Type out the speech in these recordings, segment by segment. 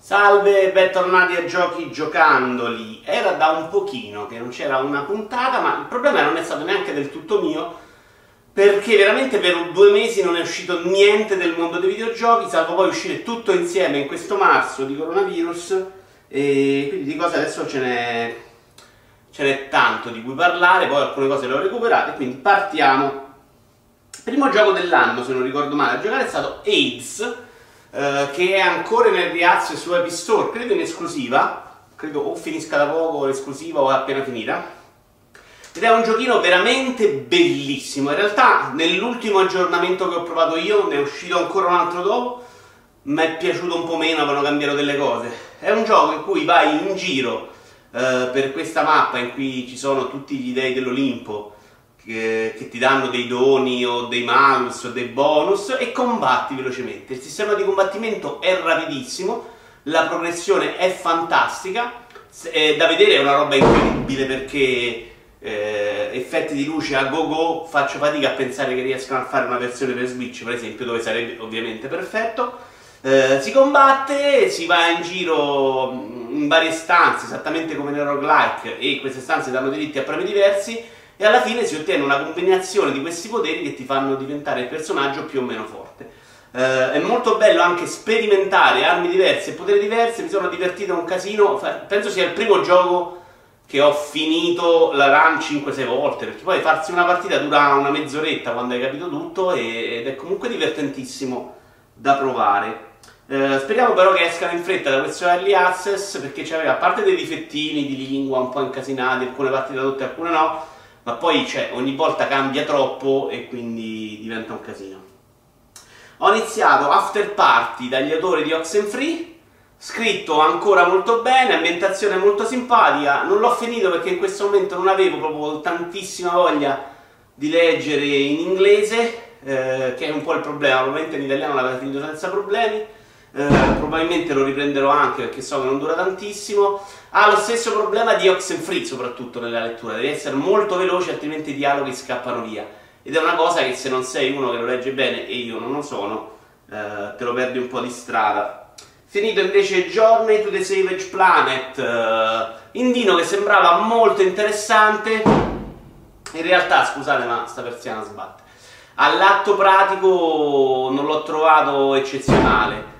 Salve, bentornati a Giochi Giocandoli. Era da un pochino che non c'era una puntata, ma il problema non è stato neanche del tutto mio, perché veramente per due mesi non è uscito niente del mondo dei videogiochi, salvo poi uscire tutto insieme in questo marzo di coronavirus, e quindi di cose adesso ce n'è, ce n'è tanto di cui parlare, poi alcune cose le ho recuperate, quindi partiamo. Primo gioco dell'anno, se non ricordo male, a giocare è stato AIDS, eh, che è ancora in access su Epic Store, credo in esclusiva, credo o finisca da poco l'esclusiva o è appena finita. Ed è un giochino veramente bellissimo. In realtà, nell'ultimo aggiornamento che ho provato io, ne è uscito ancora un altro dopo. Mi è piaciuto un po' meno, avevano cambiato delle cose. È un gioco in cui vai in giro eh, per questa mappa in cui ci sono tutti gli dei dell'Olimpo che, che, ti danno dei doni o dei malus o dei bonus e combatti velocemente. Il sistema di combattimento è rapidissimo, la progressione è fantastica, è da vedere è una roba incredibile perché eh, effetti di luce a go go faccio fatica a pensare che riescano a fare una versione per Switch per esempio dove sarebbe ovviamente perfetto. Eh, si combatte, si va in giro in varie stanze, esattamente come nel roguelike, e queste stanze danno diritti a premi diversi e alla fine si ottiene una combinazione di questi poteri che ti fanno diventare il personaggio più o meno forte. Uh, è molto bello anche sperimentare armi diverse e poteri diversi, mi sono divertito un casino, penso sia il primo gioco che ho finito la run 5-6 volte, perché poi farsi una partita dura una mezz'oretta quando hai capito tutto ed è comunque divertentissimo da provare. Uh, speriamo però che escano in fretta da questo early access perché c'aveva a parte dei difettini di lingua un po' incasinati, alcune parti tradotte, alcune no, ma poi cioè, ogni volta cambia troppo e quindi diventa un casino. Ho iniziato After Party dagli autori di Oxenfree, scritto ancora molto bene, ambientazione molto simpatica, non l'ho finito perché in questo momento non avevo proprio tantissima voglia di leggere in inglese, eh, che è un po' il problema, probabilmente in italiano l'avrei finito senza problemi, eh, probabilmente lo riprenderò anche perché so che non dura tantissimo. Ha lo stesso problema di Oxenfree, soprattutto nella lettura, devi essere molto veloce, altrimenti i dialoghi scappano via. Ed è una cosa che se non sei uno che lo legge bene, e io non lo sono, eh, te lo perdi un po' di strada. Finito invece Journey to the Savage Planet, eh, Indino che sembrava molto interessante, in realtà, scusate ma sta persiana sbatte, all'atto pratico non l'ho trovato eccezionale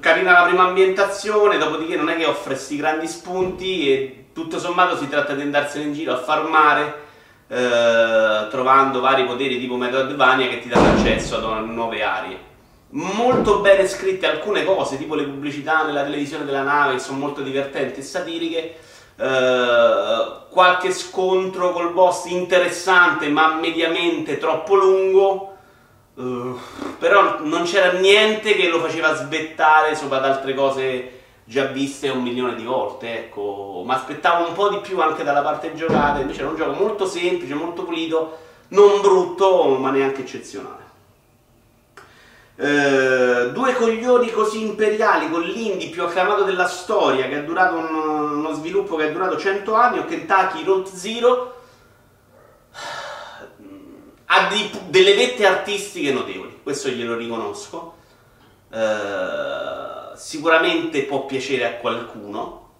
carina la prima ambientazione, dopodiché non è che offre questi grandi spunti e tutto sommato si tratta di andarsene in giro a farmare eh, trovando vari poteri tipo Metroidvania che ti danno accesso a nuove aree. Molto bene scritte alcune cose, tipo le pubblicità nella televisione della nave che sono molto divertenti e satiriche. Eh, qualche scontro col boss interessante ma mediamente troppo lungo Uh, però non c'era niente che lo faceva svettare sopra ad altre cose già viste un milione di volte, ecco. Ma aspettavo un po' di più anche dalla parte giocata, invece era un gioco molto semplice, molto pulito, non brutto, ma neanche eccezionale. Uh, due coglioni così imperiali con l'indie più acclamato della storia che ha durato un, uno sviluppo che è durato 100 anni o Kentucky Road Zero ha dei, delle vette artistiche notevoli, questo glielo riconosco. Uh, sicuramente può piacere a qualcuno,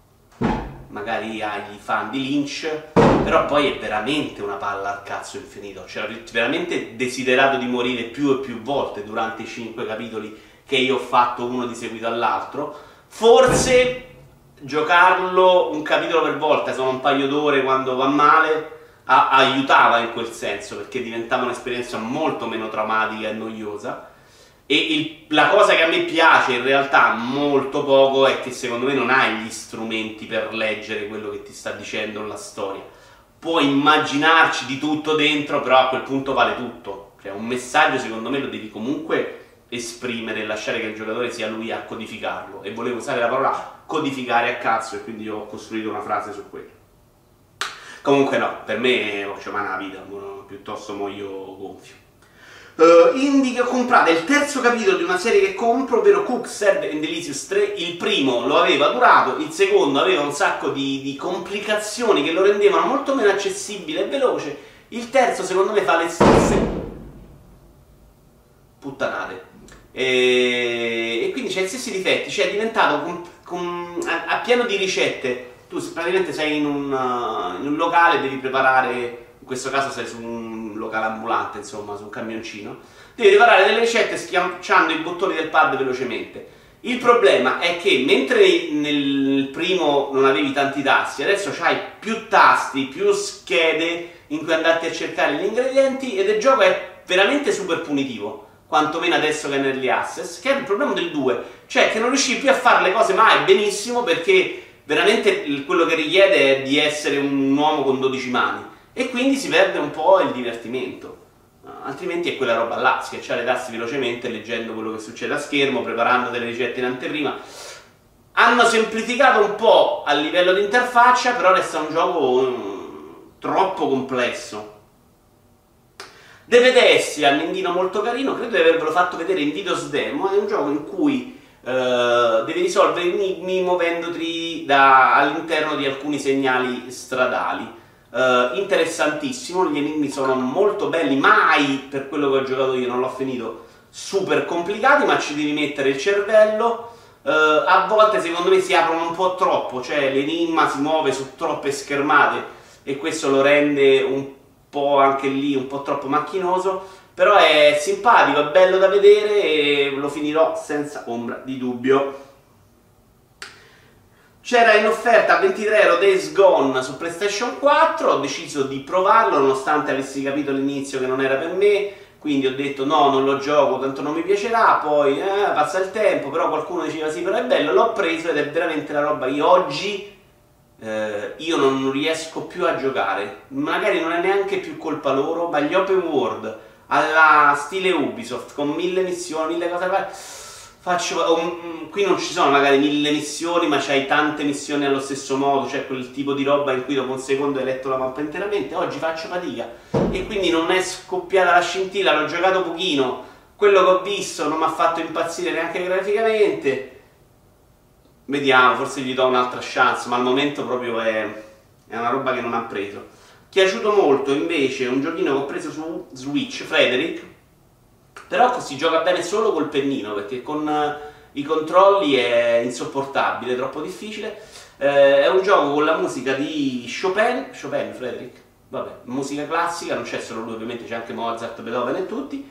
magari agli fan di Lynch, però poi è veramente una palla al cazzo infinito. C'era veramente desiderato di morire più e più volte durante i cinque capitoli che io ho fatto uno di seguito all'altro. Forse giocarlo un capitolo per volta, sono un paio d'ore quando va male, a- aiutava in quel senso perché diventava un'esperienza molto meno traumatica e noiosa. E il, la cosa che a me piace in realtà molto poco è che secondo me non hai gli strumenti per leggere quello che ti sta dicendo la storia. Puoi immaginarci di tutto dentro, però a quel punto vale tutto. Cioè un messaggio secondo me lo devi comunque esprimere e lasciare che il giocatore sia lui a codificarlo. E volevo usare la parola codificare a cazzo e quindi ho costruito una frase su quello. Comunque no, per me ho cioè, una vita, piuttosto muoio gonfio. Uh, ho comprato, è il terzo capitolo di una serie che compro, ovvero Cook, Serve and Delicious 3. Il primo lo aveva durato, il secondo aveva un sacco di, di complicazioni che lo rendevano molto meno accessibile e veloce. Il terzo, secondo me, fa le stesse puttanate. E, e quindi c'ha gli stessi difetti, cioè è diventato con, a, a, pieno di ricette. Tu praticamente sei in un, uh, in un locale, devi preparare, in questo caso sei su un locale ambulante, insomma, su un camioncino, devi preparare delle ricette schiacciando i bottoni del pad velocemente. Il problema è che mentre nel primo non avevi tanti tasti, adesso hai più tasti, più schede in cui andarti a cercare gli ingredienti ed il gioco è veramente super punitivo, quantomeno adesso che è nell'early access, che è il problema del 2, cioè che non riuscivi più a fare le cose mai benissimo perché veramente quello che richiede è di essere un uomo con 12 mani e quindi si perde un po' il divertimento altrimenti è quella roba là, schiacciare tasti velocemente, leggendo quello che succede a schermo, preparando delle ricette in anteprima. Hanno semplificato un po' a livello di interfaccia, però resta un gioco um, troppo complesso. Deve essi un indino molto carino, credo di avervelo fatto vedere in Videos Demo, è un gioco in cui Uh, devi risolvere enigmi muovendoti all'interno di alcuni segnali stradali. Uh, interessantissimo, gli enigmi sono molto belli, mai per quello che ho giocato io non l'ho finito super complicati, ma ci devi mettere il cervello. Uh, a volte secondo me si aprono un po' troppo, cioè l'enigma si muove su troppe schermate e questo lo rende un po' anche lì un po' troppo macchinoso, però è simpatico, è bello da vedere e lo finirò senza ombra di dubbio. C'era in offerta a 23 euro Days Gone su PlayStation 4, ho deciso di provarlo nonostante avessi capito all'inizio che non era per me, quindi ho detto no, non lo gioco, tanto non mi piacerà, poi eh, passa il tempo, però qualcuno diceva sì, però è bello, l'ho preso ed è veramente la roba che oggi eh, io non riesco più a giocare, magari non è neanche più colpa loro, ma gli open world alla stile Ubisoft con mille missioni, mille cose da fare faccio, um, qui non ci sono magari mille missioni, ma c'hai tante missioni allo stesso modo, cioè quel tipo di roba in cui dopo un secondo hai letto la mappa interamente, oggi faccio fatica. E quindi non è scoppiata la scintilla, l'ho giocato pochino, quello che ho visto non mi ha fatto impazzire neanche graficamente, vediamo, forse gli do un'altra chance, ma al momento proprio è, è una roba che non ha preso. Piaciuto molto invece un giochino che ho preso su Switch, Frederick, però si gioca bene solo col pennino, perché con uh, i controlli è insopportabile, troppo difficile. Eh, è un gioco con la musica di Chopin, Chopin, Frederick, vabbè, musica classica, non c'è solo lui, ovviamente c'è anche Mozart, Beethoven e tutti.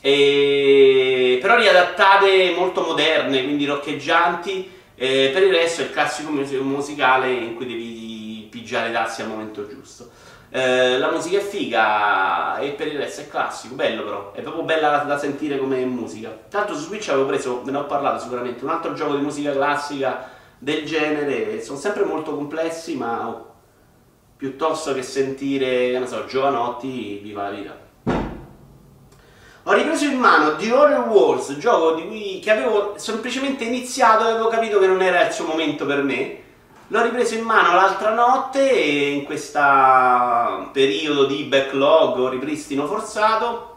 E... però riadattate molto moderne, quindi roccheggianti. Eh, per il resto è il classico musicale in cui devi pigiare i tassi al momento giusto. Eh, la musica è figa e per il resto è classico, bello però, è proprio bella da, da sentire come musica. Tanto su Switch avevo preso, ve ne ho parlato sicuramente, un altro gioco di musica classica del genere, sono sempre molto complessi ma piuttosto che sentire, ne so, giovanotti, viva la vita. Ho ripreso in mano The Horror Wars, gioco di cui, che avevo semplicemente iniziato e avevo capito che non era il suo momento per me, L'ho ripreso in mano l'altra notte e in questo periodo di backlog o ripristino forzato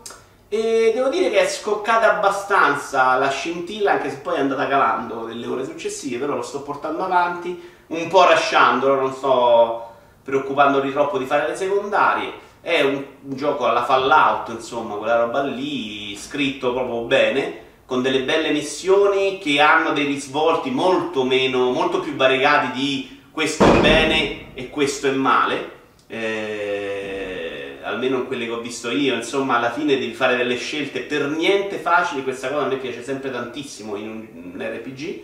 e devo dire che è scoccata abbastanza la scintilla anche se poi è andata calando delle ore successive però lo sto portando avanti un po' rasciandolo non sto preoccupandomi troppo di fare le secondarie. È un, un gioco alla Fallout insomma quella roba lì scritto proprio bene con delle belle missioni che hanno dei risvolti molto meno, molto più variegati di questo è bene e questo è male. Eh, almeno in quelle che ho visto io, insomma, alla fine devi fare delle scelte per niente facili. Questa cosa a me piace sempre tantissimo in un, un RPG.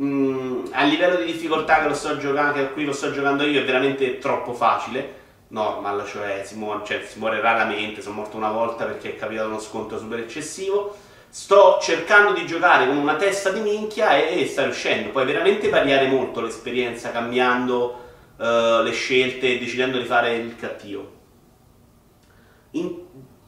Mm, a livello di difficoltà che, lo sto giocando, che qui lo sto giocando io è veramente troppo facile. Normal, cioè si, muore, cioè si muore raramente. Sono morto una volta perché è capitato uno sconto super eccessivo sto cercando di giocare con una testa di minchia e, e sta riuscendo. Puoi veramente variare molto l'esperienza cambiando uh, le scelte e decidendo di fare il cattivo. In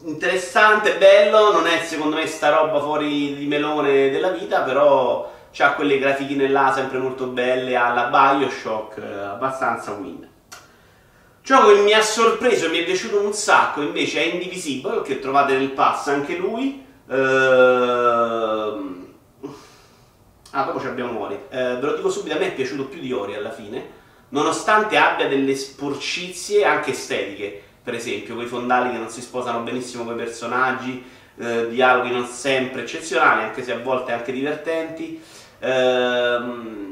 interessante, bello, non è secondo me sta roba fuori di melone della vita, però ha quelle grafichine là sempre molto belle alla Bioshock, eh, abbastanza win. Gioco che mi ha sorpreso e mi è piaciuto un sacco invece è Indivisible, che trovate nel pass anche lui, Ehm... Ah, dopo ci abbiamo Ori. Eh, ve lo dico subito, a me è piaciuto più di Ori alla fine, nonostante abbia delle sporcizie anche estetiche, per esempio, quei fondali che non si sposano benissimo con i personaggi, eh, dialoghi non sempre eccezionali, anche se a volte anche divertenti. Ehm,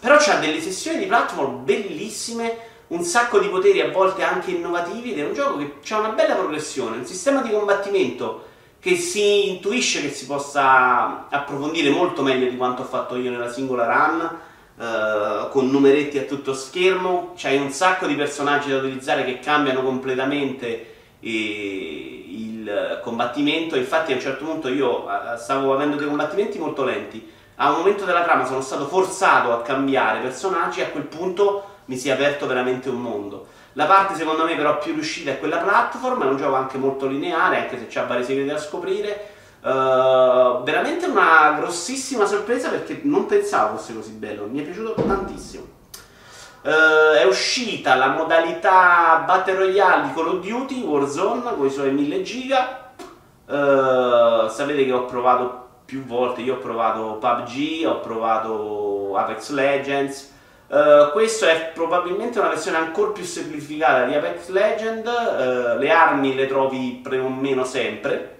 Però c'ha delle sessioni di platform bellissime, un sacco di poteri a volte anche innovativi ed è un gioco che ha una bella progressione, un sistema di combattimento che si intuisce che si possa approfondire molto meglio di quanto ho fatto io nella singola run, eh, con numeretti a tutto schermo, c'hai un sacco di personaggi da utilizzare che cambiano completamente eh, il combattimento, infatti a un certo punto io eh, stavo avendo dei combattimenti molto lenti, a un momento della trama sono stato forzato a cambiare personaggi. A quel punto mi si è aperto veramente un mondo. La parte secondo me però più riuscita è quella platform, è un gioco anche molto lineare, anche se c'ha vari segreti da scoprire. Uh, veramente una grossissima sorpresa perché non pensavo fosse così bello, mi è piaciuto tantissimo. Uh, è uscita la modalità Battle Royale di Call of Duty Warzone con i suoi 1000 giga. Uh, sapete che ho provato più volte, io ho provato PUBG, ho provato Apex Legends, Uh, questo è probabilmente una versione ancora più semplificata di Apex Legend, uh, le armi le trovi più o meno sempre.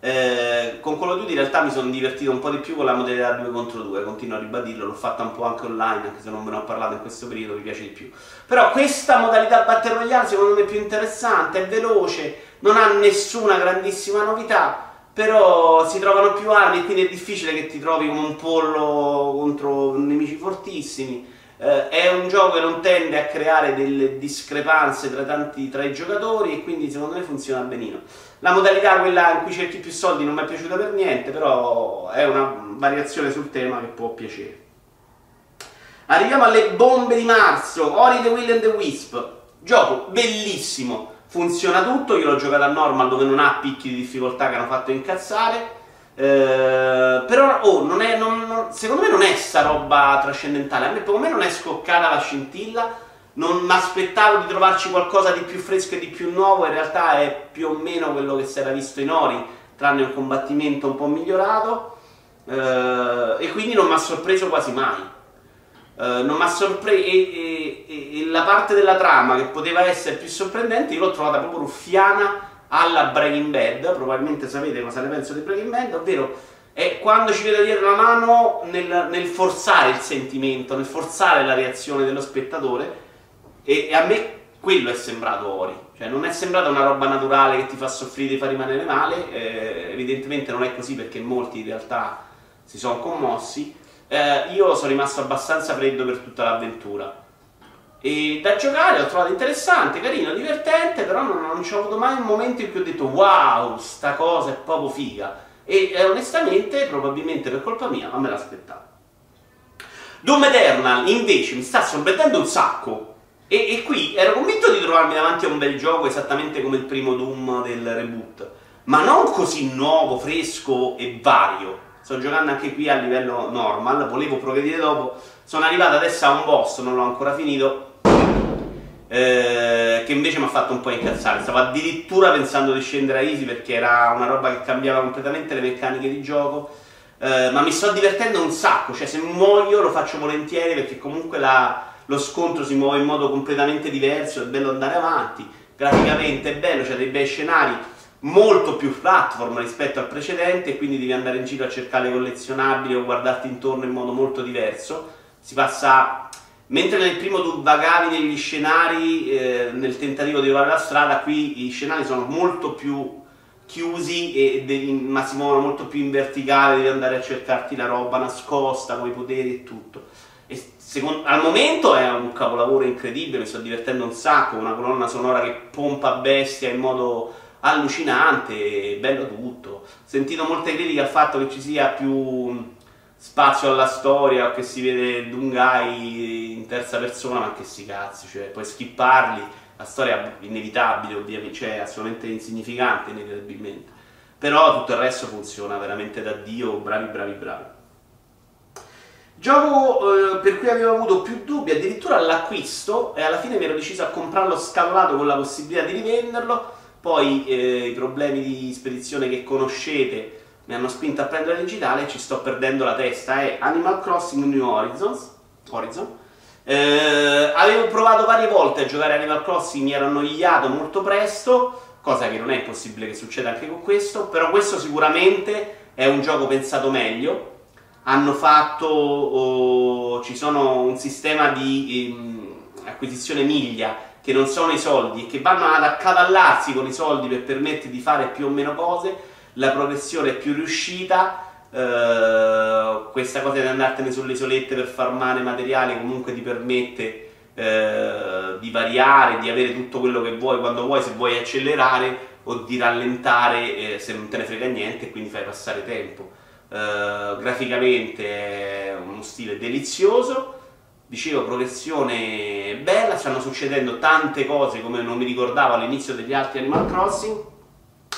Uh, con Call of Duty in realtà mi sono divertito un po' di più con la modalità 2 contro 2, continuo a ribadirlo, l'ho fatta un po' anche online, anche se non ve ne ho parlato in questo periodo, mi piace di più. Però questa modalità Battle Royale secondo me è più interessante, è veloce, non ha nessuna grandissima novità, però si trovano più armi e quindi è difficile che ti trovi come un pollo contro nemici fortissimi. Eh, è un gioco che non tende a creare delle discrepanze tra, tanti, tra i giocatori e quindi secondo me funziona benino. La modalità, quella in cui cerchi più soldi, non mi è piaciuta per niente, però è una variazione sul tema che può piacere. Arriviamo alle bombe di marzo, Ori the Will and the Wisp, gioco bellissimo, funziona tutto, io l'ho giocato a normal dove non ha picchi di difficoltà che hanno fatto incazzare. Eh, però oh, non è, non, non, secondo me non è sta roba trascendentale. A me, per me non è scoccata la scintilla. Non mi aspettavo di trovarci qualcosa di più fresco e di più nuovo. In realtà è più o meno quello che si era visto in Ori, tranne un combattimento un po' migliorato. Eh, e quindi non mi ha sorpreso quasi mai. Uh, non mi ha sorpreso e, e, e, la parte della trama che poteva essere più sorprendente io l'ho trovata proprio ruffiana alla Breaking Bad. Probabilmente sapete cosa ne penso di Breaking Bad ovvero è quando ci vedo dietro la mano nel, nel, forzare il sentimento nel forzare la reazione dello spettatore e, a me quello è sembrato Ori. Cioè non è sembrata una roba naturale che ti fa soffrire e ti fa rimanere male eh, evidentemente non è così perché molti in realtà si sono commossi eh, io sono rimasto abbastanza freddo per tutta l'avventura. E da giocare l'ho trovato interessante, carino, divertente, però non, non ci ho avuto mai un momento in cui ho detto wow, sta cosa è proprio figa. E eh, onestamente, probabilmente per colpa mia, non me l'aspettavo. Doom Eternal invece mi sta sorprendendo un sacco. E, e, qui ero convinto di trovarmi davanti a un bel gioco esattamente come il primo Doom del reboot, ma non così nuovo, fresco e vario sto giocando anche qui a livello normal, volevo progredire dopo, sono arrivato adesso a un boss, non l'ho ancora finito, eh, che invece mi ha fatto un po' incazzare, stavo addirittura pensando di scendere a easy perché era una roba che cambiava completamente le meccaniche di gioco, eh, ma mi sto divertendo un sacco, cioè se muoio lo faccio volentieri perché comunque la, lo scontro si muove in modo completamente diverso, è bello andare avanti, graficamente è bello, c'è dei bei scenari, molto più platform rispetto al precedente quindi devi andare in giro a cercare le collezionabili o guardarti intorno in modo molto diverso. Si passa mentre nel primo tu vagavi negli scenari eh, nel tentativo di trovare la strada, qui i scenari sono molto più chiusi e devi, ma si muovono molto più in verticale, devi andare a cercarti la roba nascosta con i poteri e tutto. E secondo, al momento è un capolavoro incredibile, mi sto divertendo un sacco, una colonna sonora che pompa bestia in modo allucinante, bello tutto. Ho sentito molte critiche al fatto che ci sia più spazio alla storia, che si vede Dungai in terza persona, ma che si cazzi, cioè puoi skipparli, la storia è inevitabile ovviamente, cioè assolutamente insignificante inevitabilmente. Però tutto il resto funziona veramente da Dio, bravi bravi bravi. Gioco eh, per cui avevo avuto più dubbi addirittura all'acquisto e alla fine mi ero deciso a comprarlo scavolato con la possibilità di rivenderlo poi eh, i problemi di spedizione che conoscete mi hanno spinto a prendere il digitale e ci sto perdendo la testa. È Animal Crossing New Horizons. Horizon. Eh, avevo provato varie volte a giocare Animal Crossing, mi ero annoiato molto presto, cosa che non è impossibile che succeda anche con questo, però questo sicuramente è un gioco pensato meglio. hanno fatto, oh, ci sono un sistema di ehm, acquisizione miglia che non sono i soldi e che vanno ad accavallarsi con i soldi per permettere di fare più o meno cose, la progressione è più riuscita, eh, questa cosa di andartene sulle isolette per farmare materiale comunque ti permette eh, di variare, di avere tutto quello che vuoi quando vuoi, se vuoi accelerare o di rallentare eh, se non te ne frega niente e quindi fai passare tempo. Eh, graficamente è uno stile delizioso, dicevo progressione bella, stanno succedendo tante cose come non mi ricordavo all'inizio degli altri Animal Crossing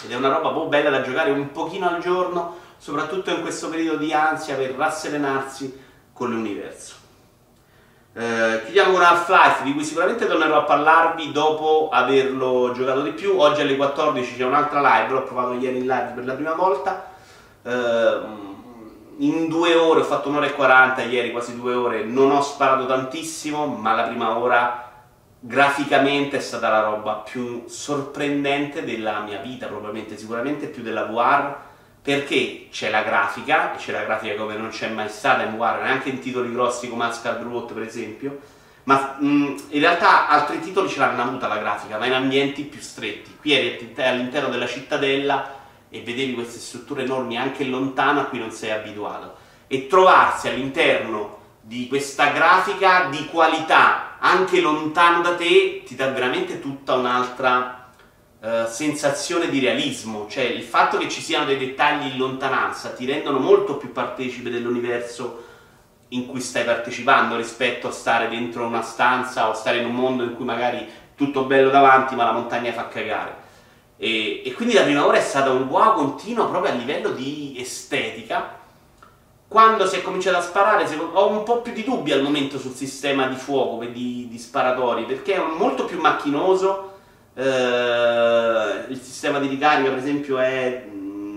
ed è una roba po' bella da giocare un pochino al giorno, soprattutto in questo periodo di ansia per rasserenarsi con l'universo. Eh, chiudiamo con Half-Life, di cui sicuramente tornerò a parlarvi dopo averlo giocato di più. Oggi alle 14 c'è un'altra live, l'ho provato ieri in live per la prima volta. Eh, in due ore, ho fatto un'ora e 40 ieri, quasi due ore, non ho sparato tantissimo, ma la prima ora graficamente è stata la roba più sorprendente della mia vita, probabilmente, sicuramente più della VR perché c'è la grafica, e c'è la grafica come non c'è mai stata in War, neanche in titoli grossi come Ascard Road per esempio, ma mh, mm, in realtà altri titoli ce l'hanno avuta la grafica, ma in ambienti più stretti. Qui eri all'interno della cittadella e vedevi queste strutture enormi anche lontano a cui non sei abituato. E trovarsi all'interno di questa grafica di qualità anche lontano da te ti dà veramente tutta un'altra eh, sensazione di realismo, cioè il fatto che ci siano dei dettagli in lontananza ti rendono molto più partecipe dell'universo in cui stai partecipando rispetto a stare dentro una stanza o stare in un mondo in cui magari tutto bello davanti ma la montagna fa cagare. E, e quindi la prima ora è stata un wow continuo proprio a livello di estetica. Quando si è cominciato a sparare ho un po' più di dubbi al momento sul sistema di fuoco, di, di sparatori, perché è molto più macchinoso, eh, il sistema di ricarica per esempio è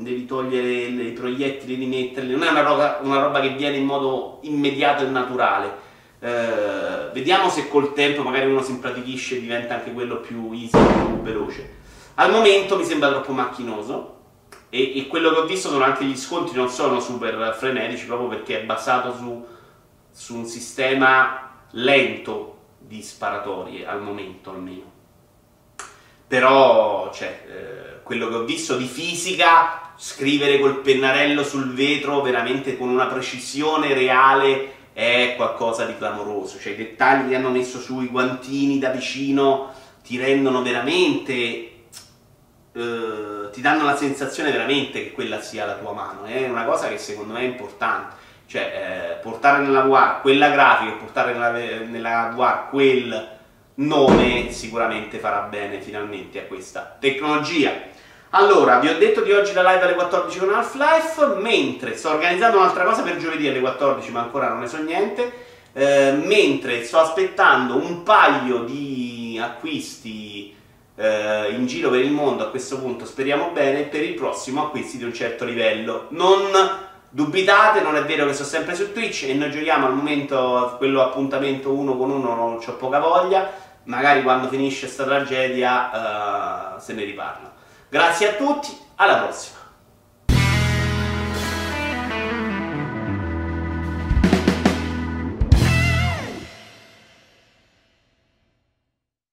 devi togliere i proiettili, rimetterli, non è una roba, una roba, che viene in modo immediato e naturale. Eh, vediamo se col tempo magari uno si impratichisce e diventa anche quello più easy, più veloce. Al momento mi sembra troppo macchinoso e, e, quello che ho visto sono anche gli scontri, non sono super frenetici proprio perché è basato su, su un sistema lento di sparatorie al momento almeno. Però cioè, eh, quello che ho visto di fisica, scrivere col pennarello sul vetro veramente con una precisione reale è qualcosa di clamoroso, cioè i dettagli che hanno messo sui guantini da vicino ti rendono veramente, eh, ti danno la sensazione veramente che quella sia la tua mano, è una cosa che secondo me è importante, cioè eh, portare nella VR quella grafica e portare nella, nella VR quel nome sicuramente farà bene finalmente a questa tecnologia. Allora, vi ho detto di oggi la live alle 14 con Half-Life, mentre sto organizzando un'altra cosa per giovedì alle 14, ma ancora non ne so niente, eh, mentre sto aspettando un paio di acquisti eh, in giro per il mondo, a questo punto speriamo bene, per il prossimo acquisti di un certo livello. Non dubitate, non è vero che sono sempre su Twitch e noi giochiamo al momento quello appuntamento uno con uno, non ho poca voglia, magari quando finisce questa tragedia uh, se ne riparla. Grazie a tutti, alla prossima!